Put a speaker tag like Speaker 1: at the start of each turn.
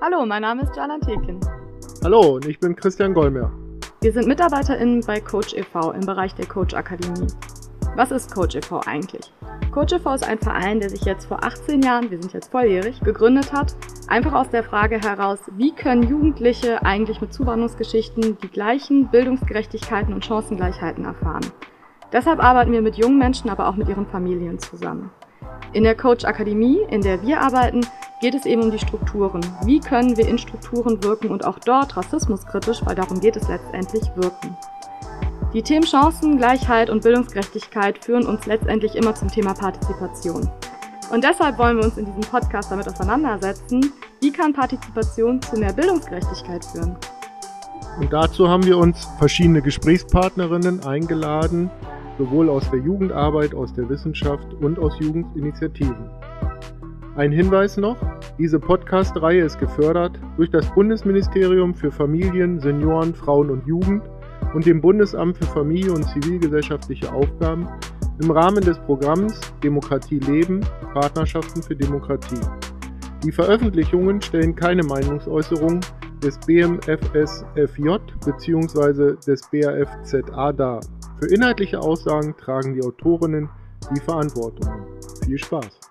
Speaker 1: Hallo, mein Name ist Jana Tekin.
Speaker 2: Hallo, und ich bin Christian Gollmer.
Speaker 1: Wir sind MitarbeiterInnen bei Coach e.V. im Bereich der Coach Akademie. Was ist Coach e.V. eigentlich? Coach e.V. ist ein Verein, der sich jetzt vor 18 Jahren, wir sind jetzt volljährig, gegründet hat, einfach aus der Frage heraus, wie können Jugendliche eigentlich mit Zuwanderungsgeschichten die gleichen Bildungsgerechtigkeiten und Chancengleichheiten erfahren. Deshalb arbeiten wir mit jungen Menschen, aber auch mit ihren Familien zusammen. In der Coach Akademie, in der wir arbeiten, geht es eben um die Strukturen. Wie können wir in Strukturen wirken und auch dort rassismuskritisch, weil darum geht es letztendlich, wirken. Die Themen Chancen, Gleichheit und Bildungsgerechtigkeit führen uns letztendlich immer zum Thema Partizipation. Und deshalb wollen wir uns in diesem Podcast damit auseinandersetzen, wie kann Partizipation zu mehr Bildungsgerechtigkeit führen.
Speaker 2: Und dazu haben wir uns verschiedene Gesprächspartnerinnen eingeladen, sowohl aus der Jugendarbeit, aus der Wissenschaft und aus Jugendinitiativen. Ein Hinweis noch, diese Podcast-Reihe ist gefördert durch das Bundesministerium für Familien, Senioren, Frauen und Jugend und dem Bundesamt für Familie und zivilgesellschaftliche Aufgaben im Rahmen des Programms Demokratie leben, Partnerschaften für Demokratie. Die Veröffentlichungen stellen keine Meinungsäußerung des BMFSFJ bzw. des BAFZA dar. Für inhaltliche Aussagen tragen die Autorinnen die Verantwortung. Viel Spaß!